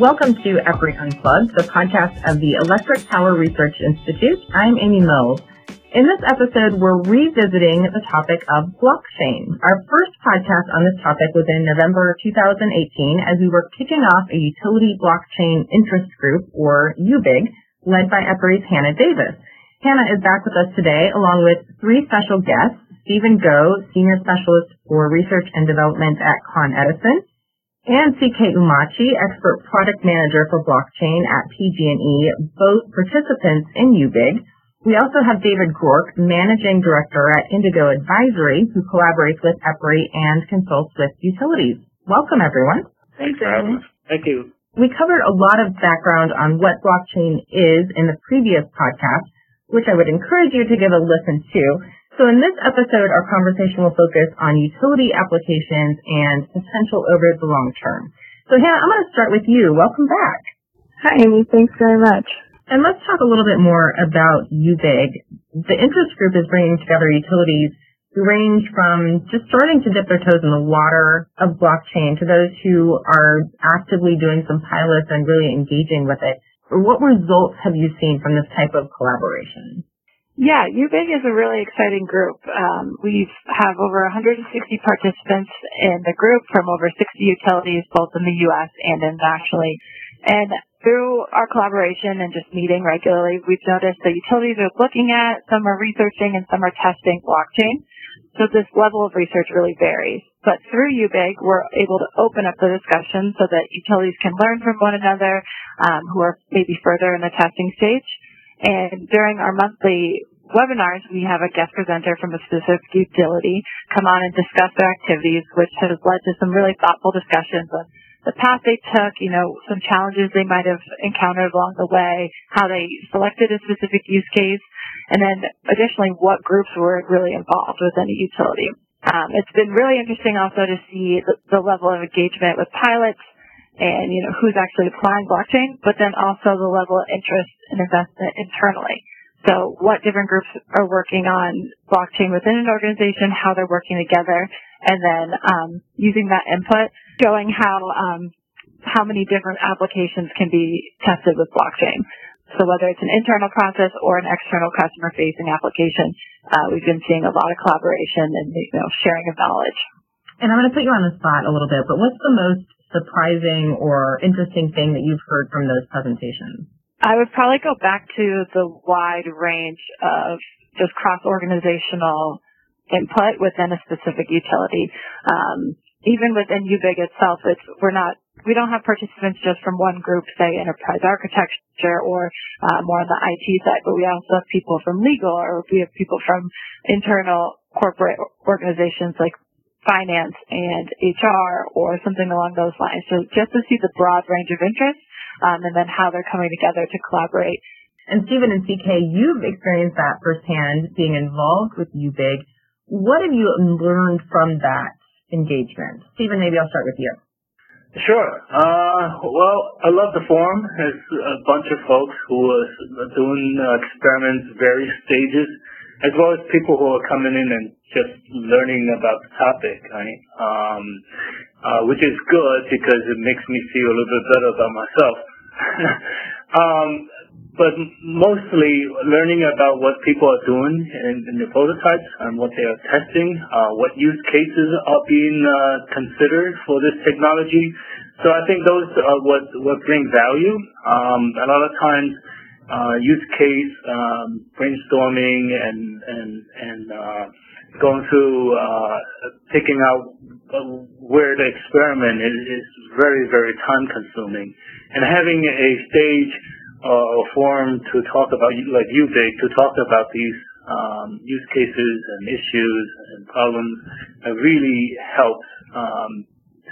Welcome to EPRI Unplugged, the podcast of the Electric Power Research Institute. I'm Amy Mills. In this episode, we're revisiting the topic of blockchain. Our first podcast on this topic was in November 2018 as we were kicking off a utility blockchain interest group, or UBIG, led by EPRI's Hannah Davis. Hannah is back with us today along with three special guests, Stephen Goh, Senior Specialist for Research and Development at Con Edison, and CK Umachi, Expert Product Manager for Blockchain at PG&E, both participants in UBIG. We also have David Groarke, Managing Director at Indigo Advisory, who collaborates with EPRI and consults with utilities. Welcome, everyone. Thanks, Amy. Thank you. We covered a lot of background on what blockchain is in the previous podcast, which I would encourage you to give a listen to. So in this episode, our conversation will focus on utility applications and potential over the long term. So Hannah, I'm going to start with you. Welcome back. Hi, Amy. Thanks very much. And let's talk a little bit more about UBIG. The interest group is bringing together utilities who range from just starting to dip their toes in the water of blockchain to those who are actively doing some pilots and really engaging with it. What results have you seen from this type of collaboration? Yeah, UBIG is a really exciting group. Um, we have over 160 participants in the group from over 60 utilities, both in the U.S. and internationally. And through our collaboration and just meeting regularly, we've noticed that utilities are looking at, some are researching, and some are testing blockchain. So this level of research really varies. But through UBIG, we're able to open up the discussion so that utilities can learn from one another um, who are maybe further in the testing stage. And during our monthly webinars, we have a guest presenter from a specific utility come on and discuss their activities, which has led to some really thoughtful discussions on the path they took, you know, some challenges they might have encountered along the way, how they selected a specific use case, and then additionally what groups were really involved within a utility. Um, it's been really interesting also to see the, the level of engagement with pilots and, you know, who's actually applying blockchain, but then also the level of interest and investment internally. So what different groups are working on blockchain within an organization, how they're working together, and then um, using that input showing how um, how many different applications can be tested with blockchain. So whether it's an internal process or an external customer facing application, uh, we've been seeing a lot of collaboration and you know, sharing of knowledge. And I'm going to put you on the spot a little bit, but what's the most surprising or interesting thing that you've heard from those presentations? I would probably go back to the wide range of just cross organizational input within a specific utility. Um, even within UBIG itself, it's, we're not, we don't have participants just from one group, say enterprise architecture or uh, more on the IT side, but we also have people from legal or we have people from internal corporate organizations like finance and HR or something along those lines. So just to see the broad range of interests um, and then how they're coming together to collaborate. And Stephen and CK, you've experienced that firsthand being involved with UBIG. What have you learned from that engagement. Stephen, maybe I'll start with you. Sure. Uh, well, I love the forum. There's a bunch of folks who are doing uh, experiments, various stages, as well as people who are coming in and just learning about the topic, right? Um, uh, which is good because it makes me feel a little bit better about myself. um, but mostly learning about what people are doing in, in the prototypes and what they are testing, uh, what use cases are being uh, considered for this technology. So I think those are what, what bring value. Um, a lot of times, uh, use case um, brainstorming and and and uh, going through uh, picking out where to experiment is, is very very time consuming, and having a stage uh, forum to talk about, like UBIG, to talk about these um, use cases and issues and problems uh, really helps um,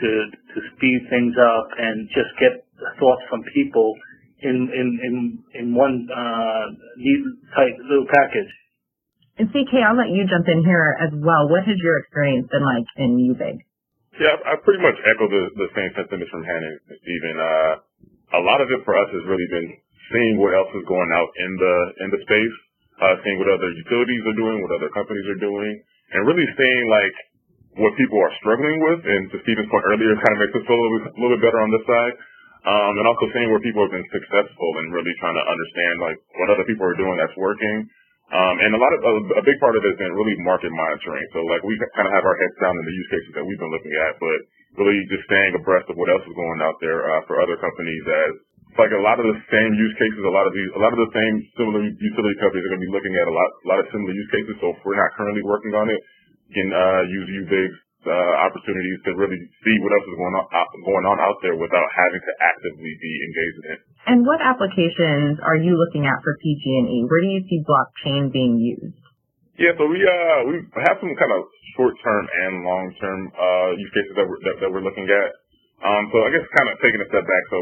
to to speed things up and just get thoughts from people in in in, in one uh, neat tight little package. And CK, I'll let you jump in here as well. What has your experience been like in UBIG? Yeah, I pretty much echo the, the same sentiments from Hannah and Stephen. Uh, a lot of it for us has really been seeing what else is going out in the in the space, uh, seeing what other utilities are doing, what other companies are doing, and really seeing like what people are struggling with. And to Stephen's point earlier, kind of makes us feel a little, bit, a little bit better on this side. Um, and also seeing where people have been successful and really trying to understand like what other people are doing that's working. Um, and a lot of a, big part of it has been really market monitoring. So like we kind of have our heads down in the use cases that we've been looking at, but really just staying abreast of what else is going out there uh, for other companies as like a lot of the same use cases, a lot of these, a lot of the same similar utility companies are going to be looking at a lot, a lot of similar use cases. So if we're not currently working on it, can uh, use UBIG's uh, opportunities to really see what else is going on uh, going on out there without having to actively be engaged in it. And what applications are you looking at for PG&E? Where do you see blockchain being used? Yeah, so we uh we have some kind of short term and long term uh use cases that we're that, that we're looking at. Um, so I guess kind of taking a step back. So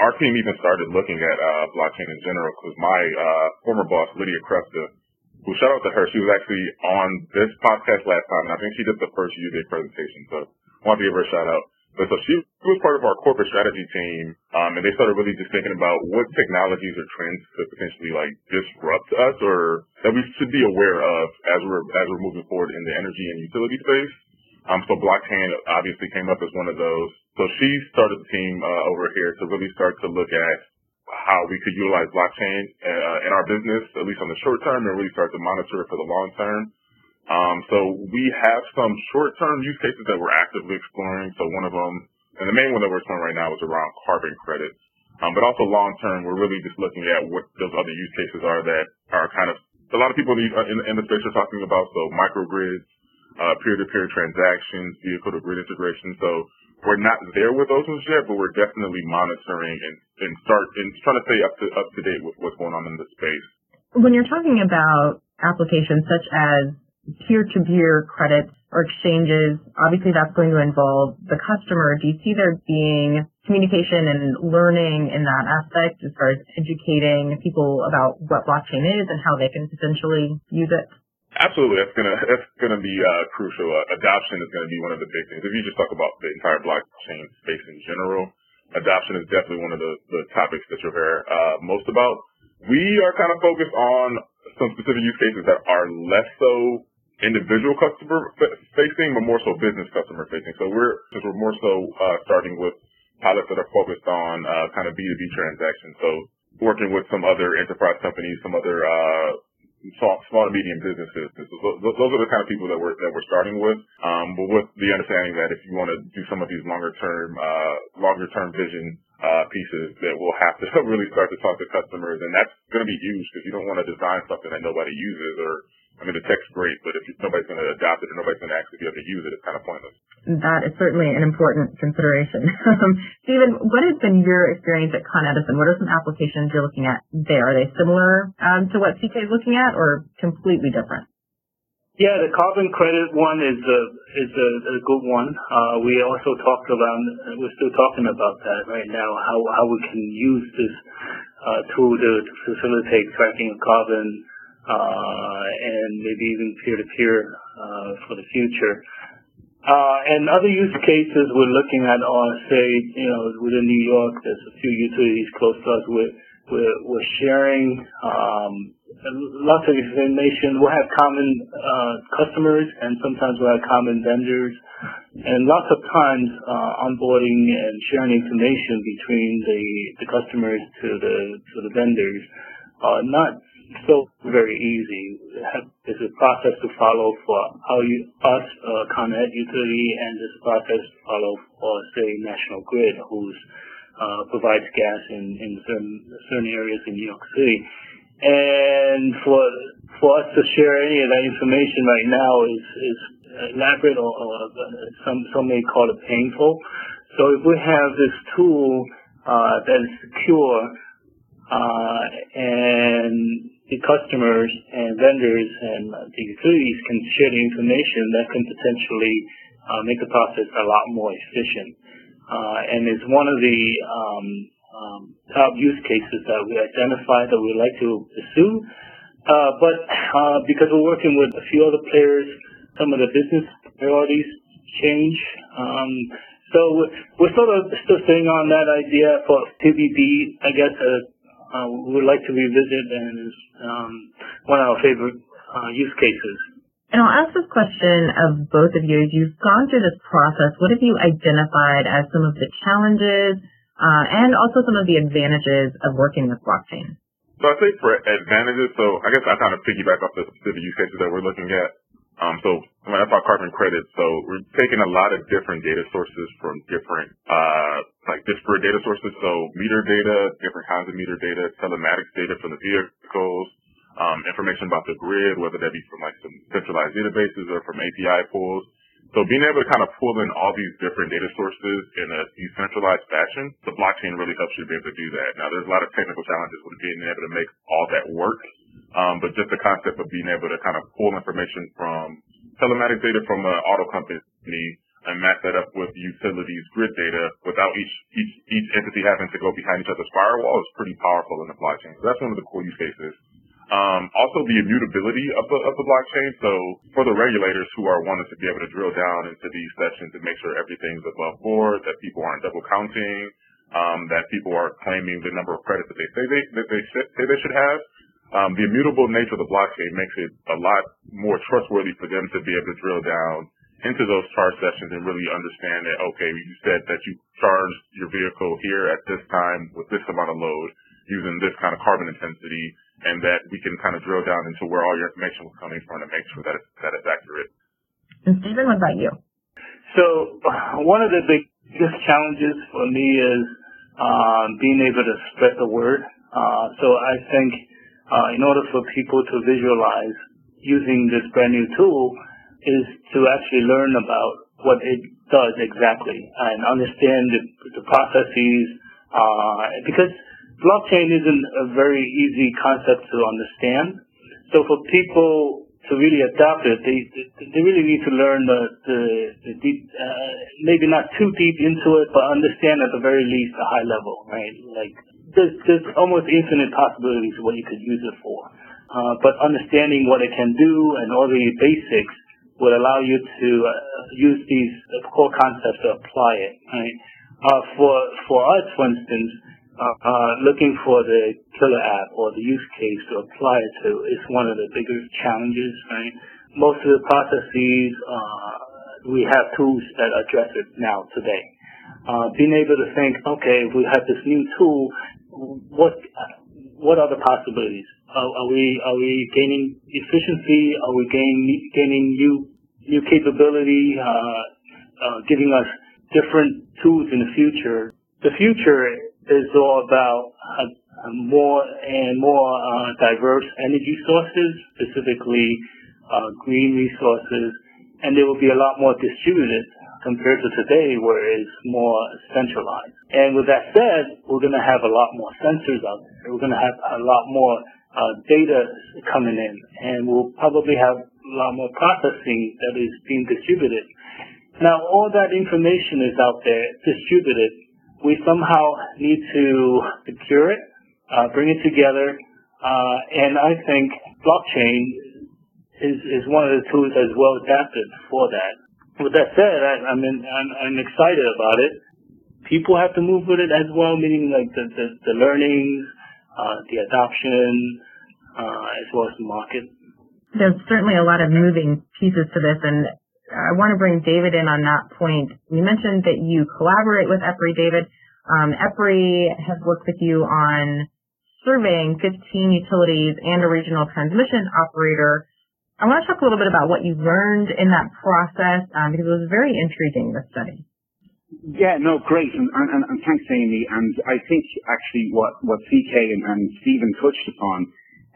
our team even started looking at uh blockchain in general because my uh former boss Lydia Cresta well, shout out to her. She was actually on this podcast last time, and I think she did the first UBIG presentation. So I want to give her a shout out. But so she was part of our corporate strategy team, um, and they started really just thinking about what technologies or trends could potentially like disrupt us, or that we should be aware of as we're as we're moving forward in the energy and utility space. Um, so blockchain obviously came up as one of those. So she started the team uh, over here to really start to look at how we could utilize blockchain uh, in our business, at least on the short term, and really start to monitor it for the long term. Um, so we have some short-term use cases that we're actively exploring. So one of them, and the main one that we're exploring right now is around carbon credits. Um, but also long-term, we're really just looking at what those other use cases are that are kind of a lot of people in, in the space are talking about. So microgrids, uh, peer-to-peer transactions, vehicle-to-grid integration. So we're not there with those ones yet, but we're definitely monitoring and, and start and trying to stay up to up to date with what's going on in the space. When you're talking about applications such as peer-to-peer credits or exchanges, obviously that's going to involve the customer. Do you see there being communication and learning in that aspect as far as educating people about what blockchain is and how they can potentially use it? Absolutely, that's gonna that's gonna be uh, crucial. Uh, adoption is gonna be one of the big things. If you just talk about the entire blockchain space in general, adoption is definitely one of the, the topics that you'll hear uh, most about. We are kind of focused on some specific use cases that are less so individual customer facing, but more so business customer facing. So we're since we're more so uh, starting with pilots that are focused on uh, kind of B2B transactions. So working with some other enterprise companies, some other uh, small, small and medium businesses. Those are the kind of people that we're that we're starting with. Um, but with the understanding that if you want to do some of these longer term uh, longer term vision uh, pieces, that we'll have to really start to talk to customers, and that's going to be huge because you don't want to design something that nobody uses or I mean, the tech's great, but if nobody's going to adopt it or nobody's going to actually be able to use it, it's kind of pointless. That is certainly an important consideration. Um, Stephen, what has been your experience at Con Edison? What are some applications you're looking at there? Are they similar um, to what CK is looking at or completely different? Yeah, the carbon credit one is a is a, a good one. Uh, we also talked about we're still talking about that right now. How how we can use this uh, tool to, to facilitate tracking of carbon and maybe even peer-to-peer uh, for the future. Uh, and other use cases we're looking at are, say, you know, within New York, there's a few utilities close to us. We're, we're, we're sharing um, lots of information. We'll have common uh, customers, and sometimes we'll have common vendors, and lots of times uh, onboarding and sharing information between the, the customers to the to the vendors. are not so very easy. There's a process to follow for how you, us, uh, Con Ed utility, and this process to follow for, say, National Grid, who's uh, provides gas in, in certain, certain areas in New York City. And for for us to share any of that information right now is is elaborate or, or some some may call it painful. So if we have this tool uh, that is secure uh, and the customers and vendors and the utilities can share the information that can potentially uh, make the process a lot more efficient. Uh, and it's one of the um, um, top use cases that we identified that we'd like to pursue. Uh, but uh, because we're working with a few other players, some of the business priorities change. Um, so we're, sort of still staying on that idea for TBD, I guess, uh, we would like to revisit and is um, one of our favorite uh, use cases. And I'll ask this question of both of you. As you've gone through this process, what have you identified as some of the challenges uh, and also some of the advantages of working with blockchain. So I think for advantages, so I guess I kind of piggyback off the specific use cases that we're looking at. Um, so when I carbon credits, so we're taking a lot of different data sources from different, uh, like disparate data sources. So meter data, different kinds of meter data, telematics data from the vehicles, um, information about the grid, whether that be from like some centralized databases or from API pools. So being able to kind of pull in all these different data sources in a decentralized fashion, the blockchain really helps you be able to do that. Now there's a lot of technical challenges with being able to make all that work. Um, but just the concept of being able to kind of pull information from telematics data from an auto company and match that up with utilities grid data without each, each, each entity having to go behind each other's firewall is pretty powerful in the blockchain. So that's one of the cool use cases. Um, also the immutability of the, of the blockchain. So for the regulators who are wanting to be able to drill down into these sessions and make sure everything's above board, that people aren't double counting, um, that people are claiming the number of credits that they say they, that they say they should have. Um, the immutable nature of the blockchain makes it a lot more trustworthy for them to be able to drill down into those charge sessions and really understand that, okay, you said that you charged your vehicle here at this time with this amount of load using this kind of carbon intensity and that we can kind of drill down into where all your information was coming from to make sure that it's, that it's accurate. And Stephen, what about you? So one of the biggest challenges for me is uh, being able to spread the word. Uh, so I think in order for people to visualize using this brand new tool is to actually learn about what it does exactly and understand the, the processes uh, because blockchain isn't a very easy concept to understand. So for people to really adopt it, they they really need to learn the the, the deep, uh, maybe not too deep into it, but understand at the very least a high level, right? Like there's there's almost infinite possibilities of what you could use it for. Uh, but understanding what it can do and all the basics would allow you to uh, use these core concepts to apply it. Right? Uh, for for us, for instance, uh, uh, looking for the killer app or the use case to apply it to is one of the biggest challenges, right? Most of the processes, uh, we have tools that address it now today. Uh, being able to think, okay, if we have this new tool, what what are the possibilities? Are, are we are we gaining efficiency? Are we gain, gaining new new capability? Uh, uh, giving us different tools in the future. The future is all about uh, more and more uh, diverse energy sources, specifically uh, green resources, and they will be a lot more distributed compared to today where it's more centralized. And with that said, we're going to have a lot more sensors out there. We're going to have a lot more uh, data coming in, and we'll probably have a lot more processing that is being distributed. Now, all that information is out there distributed we somehow need to secure it, uh, bring it together, uh, and I think blockchain is, is one of the tools that's well adapted for that. With that said, I, I'm, I'm, I'm excited about it. People have to move with it as well, meaning like the, the, the learnings, uh, the adoption, uh, as well as the market. There's certainly a lot of moving pieces to this, and I want to bring David in on that point. You mentioned that you collaborate with EPRI, David. Um, EPRI has worked with you on surveying 15 utilities and a regional transmission operator. I want to talk a little bit about what you learned in that process um, because it was very intriguing, this study. Yeah, no, great, and, and, and thanks, Amy. And I think actually what, what CK and, and Stephen touched upon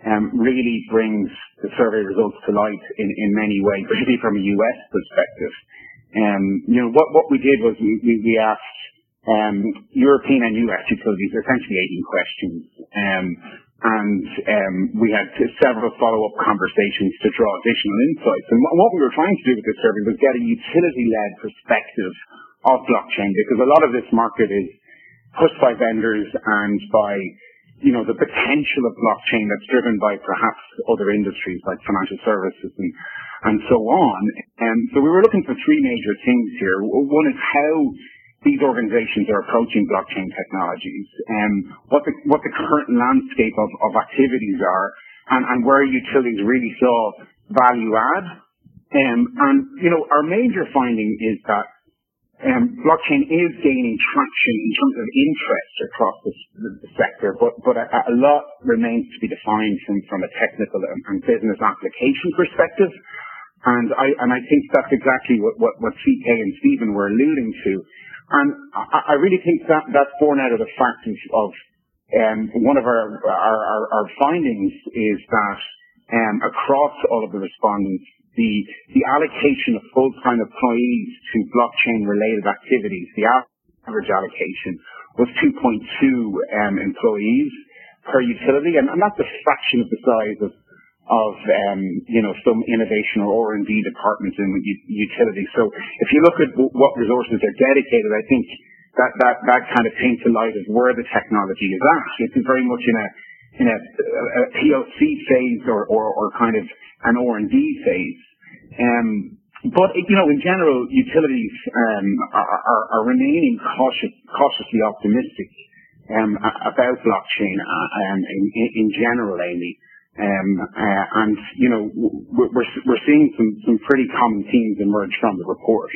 um, really brings the survey results to light in, in many ways, particularly from a US perspective. Um, you know, what, what we did was we, we asked um, European and US utilities essentially 18 questions. And um, we had several follow-up conversations to draw additional insights. And what we were trying to do with this survey was get a utility-led perspective of blockchain because a lot of this market is pushed by vendors and by you know, the potential of blockchain that's driven by perhaps other industries like financial services and, and so on. And so we were looking for three major things here. One is how these organizations are approaching blockchain technologies and what the, what the current landscape of, of activities are and, and where utilities really saw value add. Um, and, you know, our major finding is that um, blockchain is gaining traction in terms of interest across the, sector, but, but a, a, lot remains to be defined from, from a technical and, and business application perspective. And I, and I think that's exactly what, what, what CK and Stephen were alluding to. And I, I really think that that's born out of the fact of, um, one of our, our, our, our findings is that um, across all of the respondents, the, the allocation of full-time employees to blockchain-related activities, the average allocation was 2.2 um, employees per utility, and, and, that's a fraction of the size of of um, you know some innovation or R&D departments in utilities. So if you look at w- what resources are dedicated, I think that that that kind of paints a light of where the technology is at. It's very much in a in a, a POC phase or, or, or kind of an R&D phase. Um, but you know, in general, utilities um, are, are, are, remaining cautious, cautiously optimistic um, about blockchain uh, um, in, in, general, Amy. Um, uh, and you know, we're we're seeing some some pretty common themes emerge from the report.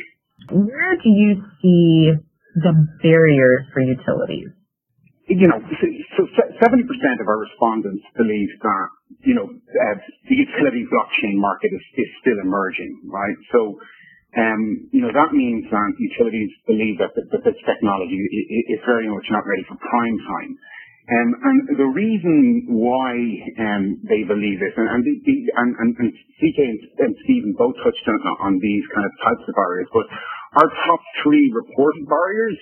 Where do you see the barriers for utilities? you know, so 70% of our respondents believe that, you know, uh, the utility blockchain market is, is still emerging, right? So, um, you know, that means that utilities believe that, that, that this technology is very much not ready for prime time. Um, and the reason why um, they believe this, and, and, the, the, and, and, and CK and, and Stephen both touched on, on these kind of types of barriers, but our top three reported barriers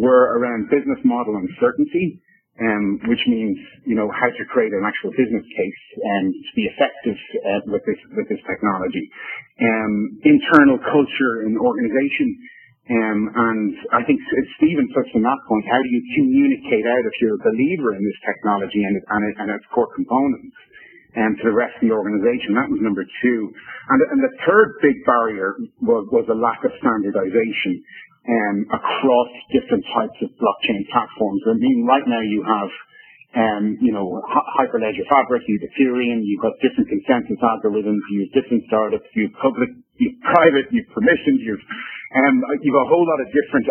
were around business model uncertainty, um, which means, you know, how to create an actual business case and to be effective uh, with this with this technology. Um, internal culture and organization. Um, and I think Stephen touched on that point. How do you communicate out if you're a believer in this technology and, and, and its core components um, to the rest of the organization? That was number two. And, and the third big barrier was, was a lack of standardization um, across different types of blockchain platforms. I mean, right now you have, um, you know, Hyperledger Fabric, you have Ethereum, you've got different consensus algorithms, you have different startups, you have public, you have private, you have permissions, you have, um, you've a whole lot of different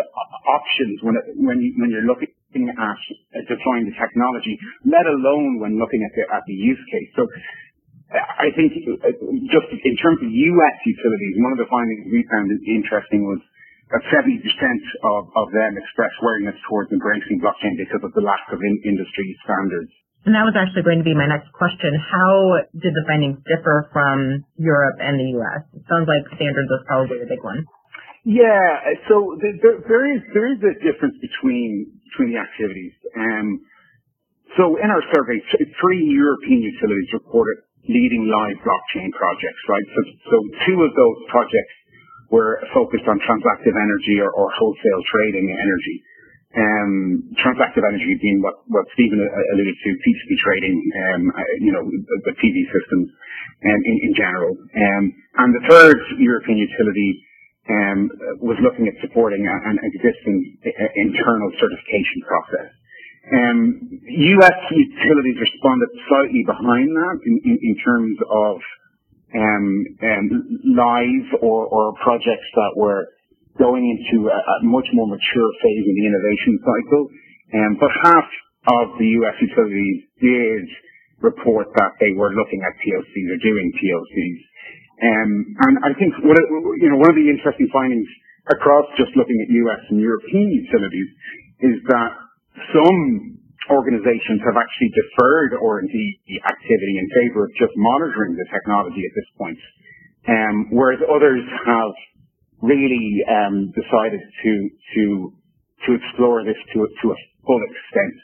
options when it, when you, when you're looking at deploying the technology, let alone when looking at the at the use case. So I think uh, just in terms of U.S. utilities, one of the findings we found interesting was that 70% of, of them express wariness towards embracing blockchain because of the lack of in, industry standards. And that was actually going to be my next question. How did the findings differ from Europe and the U.S.? It sounds like standards was probably the big one. Yeah, so there, there is there is a difference between between the activities. Um, so in our survey, three European utilities reported leading live blockchain projects, right? So, so two of those projects were focused on transactive energy or, or wholesale trading energy. Um, transactive energy being what, what Stephen alluded to, P2P trading, um, uh, you know, the, PV systems um, in, in general. Um, and the third European utility um, was looking at supporting an existing uh, internal certification process. Um, U.S. utilities responded slightly behind that in, in, in terms of um, um, live or, or projects that were going into a, a, much more mature phase in the innovation cycle. Um, but half of the US utilities did report that they were looking at POCs or doing POCs. Um, and I think one of, you know, one of the interesting findings across just looking at US and European utilities is that some organizations have actually deferred R&D activity in favor of just monitoring the technology at this point, um, whereas others have really um, decided to to to explore this to to a full extent.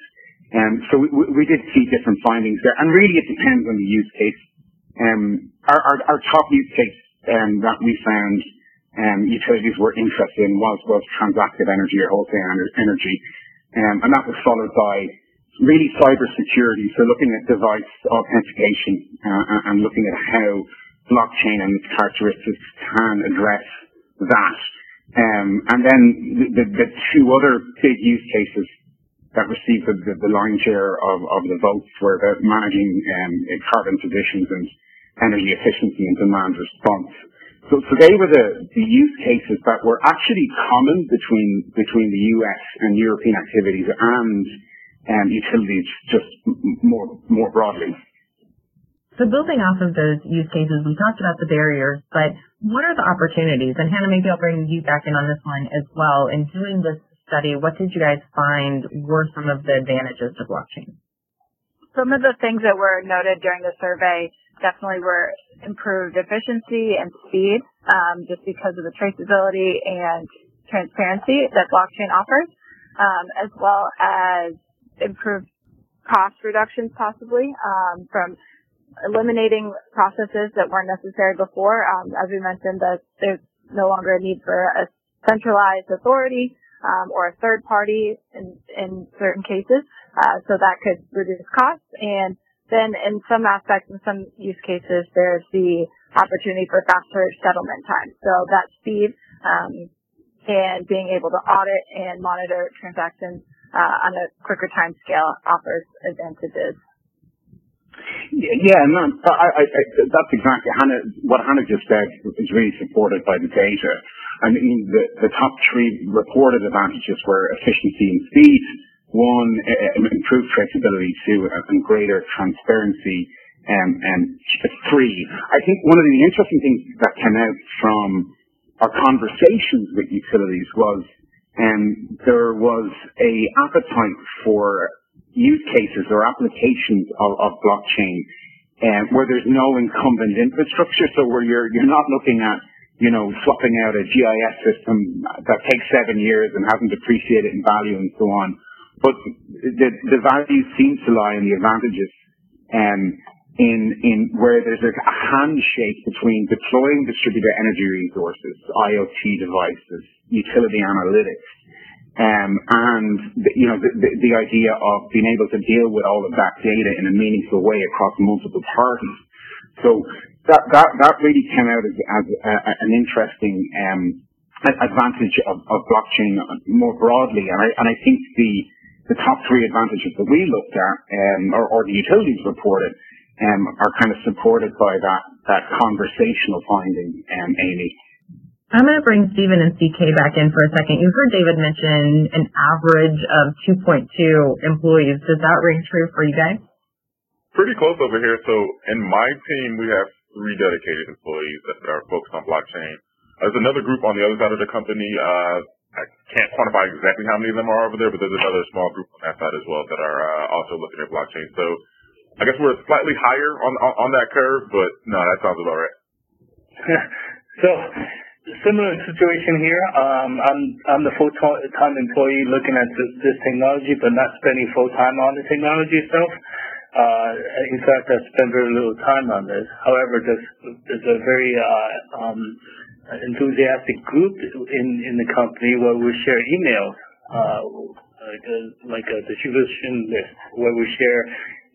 Um, so we, we did see different findings there, and really it depends on the use case. Um, our, our, our top use case um, that we found um, utilities were interested in was was transactive energy or wholesale energy, um, and that was followed by really cybersecurity, so looking at device authentication uh, and looking at how blockchain and its characteristics can address that. Um, and then the, the, two other big use cases that received the, the, the lion's share of, of the votes were about managing um, carbon positions and energy efficiency and demand response. So, so they were the, the use cases that were actually common between between the US and European activities and um, utilities just more more broadly. So building off of those use cases, we talked about the barriers, but what are the opportunities? And Hannah, maybe I'll bring you back in on this one as well. In doing this study, what did you guys find were some of the advantages to blockchain? Some of the things that were noted during the survey definitely were improved efficiency and speed, um, just because of the traceability and transparency that blockchain offers, um, as well as improved cost reductions possibly um, from eliminating processes that weren't necessary before. Um, as we mentioned, that there's no longer a need for a centralized authority um, or a third party in, in certain cases. Uh, so that could reduce costs. And then in some aspects, in some use cases, there's the opportunity for faster settlement time. So that speed um, and being able to audit and monitor transactions uh, on a quicker time scale offers advantages. Yeah, no, I, I, I, that's exactly Hannah. What Hannah just said is really supported by the data. I mean, the, the top three reported advantages were efficiency and speed, one, improved traceability, two, and greater transparency, um, and three. I think one of the interesting things that came out from our conversations with utilities was um, there was a appetite for use cases or applications of, of blockchain um, where there's no incumbent infrastructure. So where you're you're not looking at you know swapping out a GIS system that takes seven years and hasn't depreciated in value and so on. But the the value seems to lie in the advantages um, in in where there's a handshake between deploying distributed energy resources, IoT devices, utility analytics, um, and the, you know the, the, the, idea of being able to deal with all of that data in a meaningful way across multiple parties. So that that, that really came out as, as a, an interesting um, advantage of, of, blockchain more broadly, and I and I think the the top three advantages that we looked at, um, or, or, the utilities reported, um, are kind of supported by that that conversational finding, um, Amy. I'm going to bring Stephen and CK back in for a second. You heard David mention an average of 2.2 employees. Does that ring true for you guys? Pretty close over here. So in my team, we have three dedicated employees that are focused on blockchain. There's another group on the other side of the company. Uh, I can't quantify exactly how many of them are over there, but there's another small group on that side as well that are uh, also looking at blockchain. So I guess we're slightly higher on on, on that curve, but no, that sounds about right. so similar situation here. Um, I'm I'm the full time employee looking at this, this technology, but not spending full time on the technology itself. Uh, in fact, I spend very little time on this. However, there's there's a very uh, um, enthusiastic group in in the company where we share emails, uh, like a, like a distribution list where we share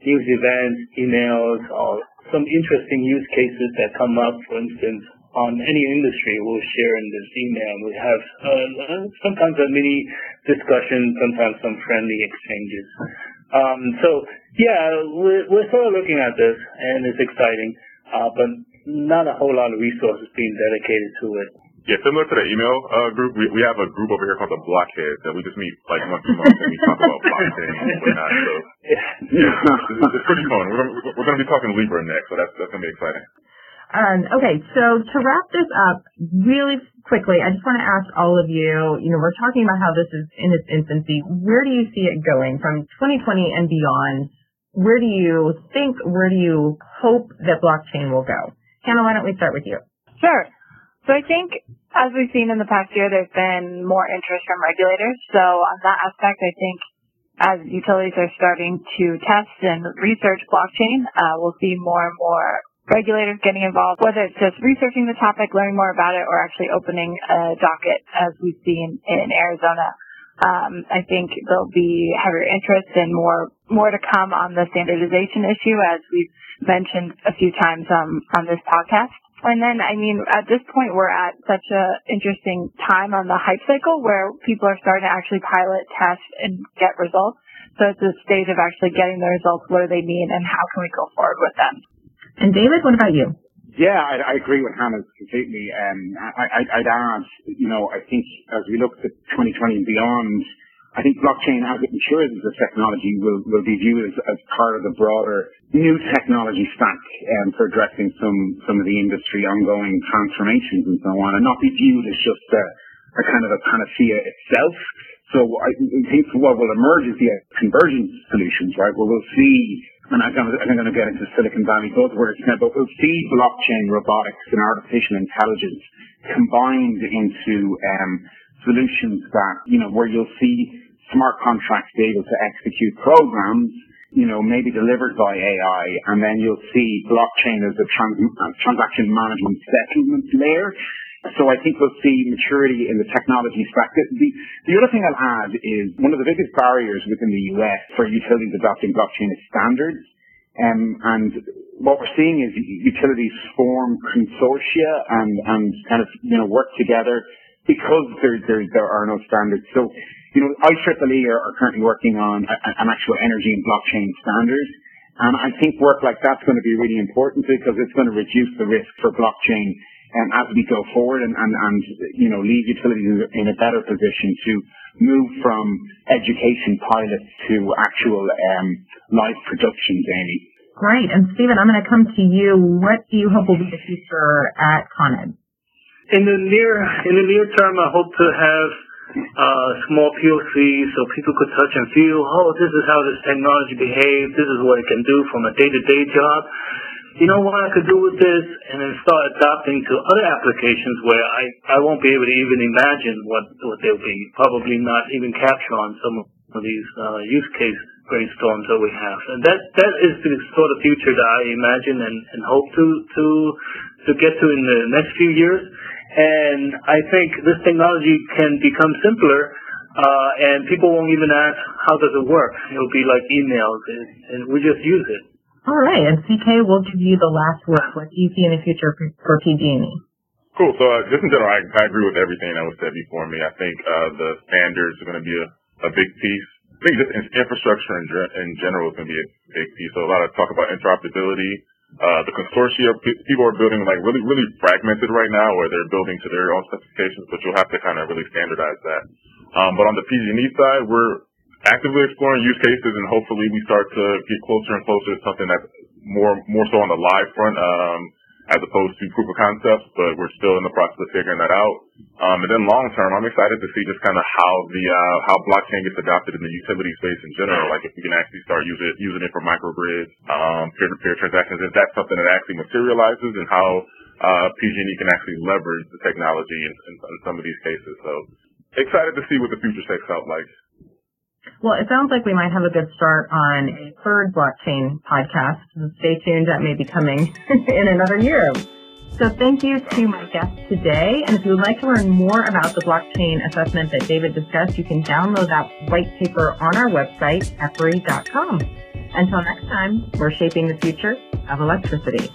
news events, emails, or some interesting use cases that come up. For instance, on any industry we'll share in this email. We have uh, sometimes a mini discussion, sometimes some friendly exchanges. Um, so yeah, we're, we're sort of looking at this, and it's exciting, uh, but not a whole lot of resources being dedicated to it. Yeah, similar to the email uh, group, we, we have a group over here called the Blockheads that we just meet like once a month and we talk about blockchain and whatnot. So yeah, it's, it's pretty fun. We're gonna, we're gonna be talking Libra next, so that's that's gonna be exciting. Um, okay, so to wrap this up really quickly, I just want to ask all of you, you know, we're talking about how this is in its infancy. Where do you see it going from 2020 and beyond? Where do you think, where do you hope that blockchain will go? Hannah, why don't we start with you? Sure. So I think, as we've seen in the past year, there's been more interest from regulators. So on that aspect, I think as utilities are starting to test and research blockchain, uh, we'll see more and more regulators getting involved, whether it's just researching the topic, learning more about it, or actually opening a docket as we've seen in Arizona. Um, I think there'll be heavier interest and more more to come on the standardization issue, as we've mentioned a few times um, on this podcast. And then, I mean, at this point, we're at such a interesting time on the hype cycle where people are starting to actually pilot, test, and get results. So it's a stage of actually getting the results. What do they mean, and how can we go forward with them? And David, what about you? Yeah, I, I agree with Hannah completely. Um, I, would add, you know, I think as we look to 2020 and beyond, I think blockchain as it matures as a technology will, will be viewed as, as part of the broader new technology stack um, for addressing some, some of the industry ongoing transformations and so on and not be viewed as just a, a kind of a panacea itself. So I think what will emerge is the convergence solutions, right? Where we'll see, and I'm going, to, I'm going to get into Silicon Valley buzzwords now, but we'll see blockchain, robotics, and artificial intelligence combined into um, solutions that, you know, where you'll see smart contracts be able to execute programs, you know, maybe delivered by AI, and then you'll see blockchain as a trans- uh, transaction management settlement layer. So I think we'll see maturity in the technology stack. The, the other thing I'll add is one of the biggest barriers within the US for utilities adopting blockchain is standards. Um, and what we're seeing is utilities form consortia and, and kind of, you know, work together because there, there, there are no standards. So you know, IEEE are, are currently working on a, an actual energy and blockchain standard. And I think work like that's going to be really important because it's going to reduce the risk for blockchain um, as we go forward and, and, and, you know, leave utilities in a better position to move from education pilots to actual um, live production, Amy. Great. And Stephen, I'm going to come to you. What do you hope will be the future at Con Ed? In the near in the near term, I hope to have uh, small POCs so people could touch and feel, oh, this is how this technology behaves, this is what it can do from a day-to-day job. You know what I could do with this? And then start adopting to other applications where I, I won't be able to even imagine what, what they'll be, probably not even capture on some of these uh, use case brainstorms that we have. And that, that is the sort of future that I imagine and, and hope to, to, to get to in the next few years. And I think this technology can become simpler, uh, and people won't even ask, how does it work? It'll be like emails, and, and we just use it. All right, and CK will give you the last word. What do you see in the future for, PG&E? Cool. So uh, just in general, I, I agree with everything that was said before me. I think uh, the standards are going to be a, a big piece. I think just infrastructure in, in general is going to be a big piece. So a lot of talk about interoperability, uh, the consortia, people are building like really, really fragmented right now where they're building to their own specifications, but you'll have to kind of really standardize that. Um, but on the PG&E side, we're actively exploring use cases and hopefully we start to get closer and closer to something that's more, more so on the live front. Um, as opposed to proof of concepts, but we're still in the process of figuring that out. Um, and then long term, I'm excited to see just kind of how the uh, how blockchain gets adopted in the utility space in general. Like if we can actually start using it, using it for microgrids, um, peer-to-peer transactions, if that's something that actually materializes, and how uh, PG&E can actually leverage the technology in, in, in some of these cases. So excited to see what the future shakes out like. Well, it sounds like we might have a good start on a third blockchain podcast. Stay tuned. That may be coming in another year. So thank you to my guest today. And if you would like to learn more about the blockchain assessment that David discussed, you can download that white paper on our website, EPRI.com. Until next time, we're shaping the future of electricity.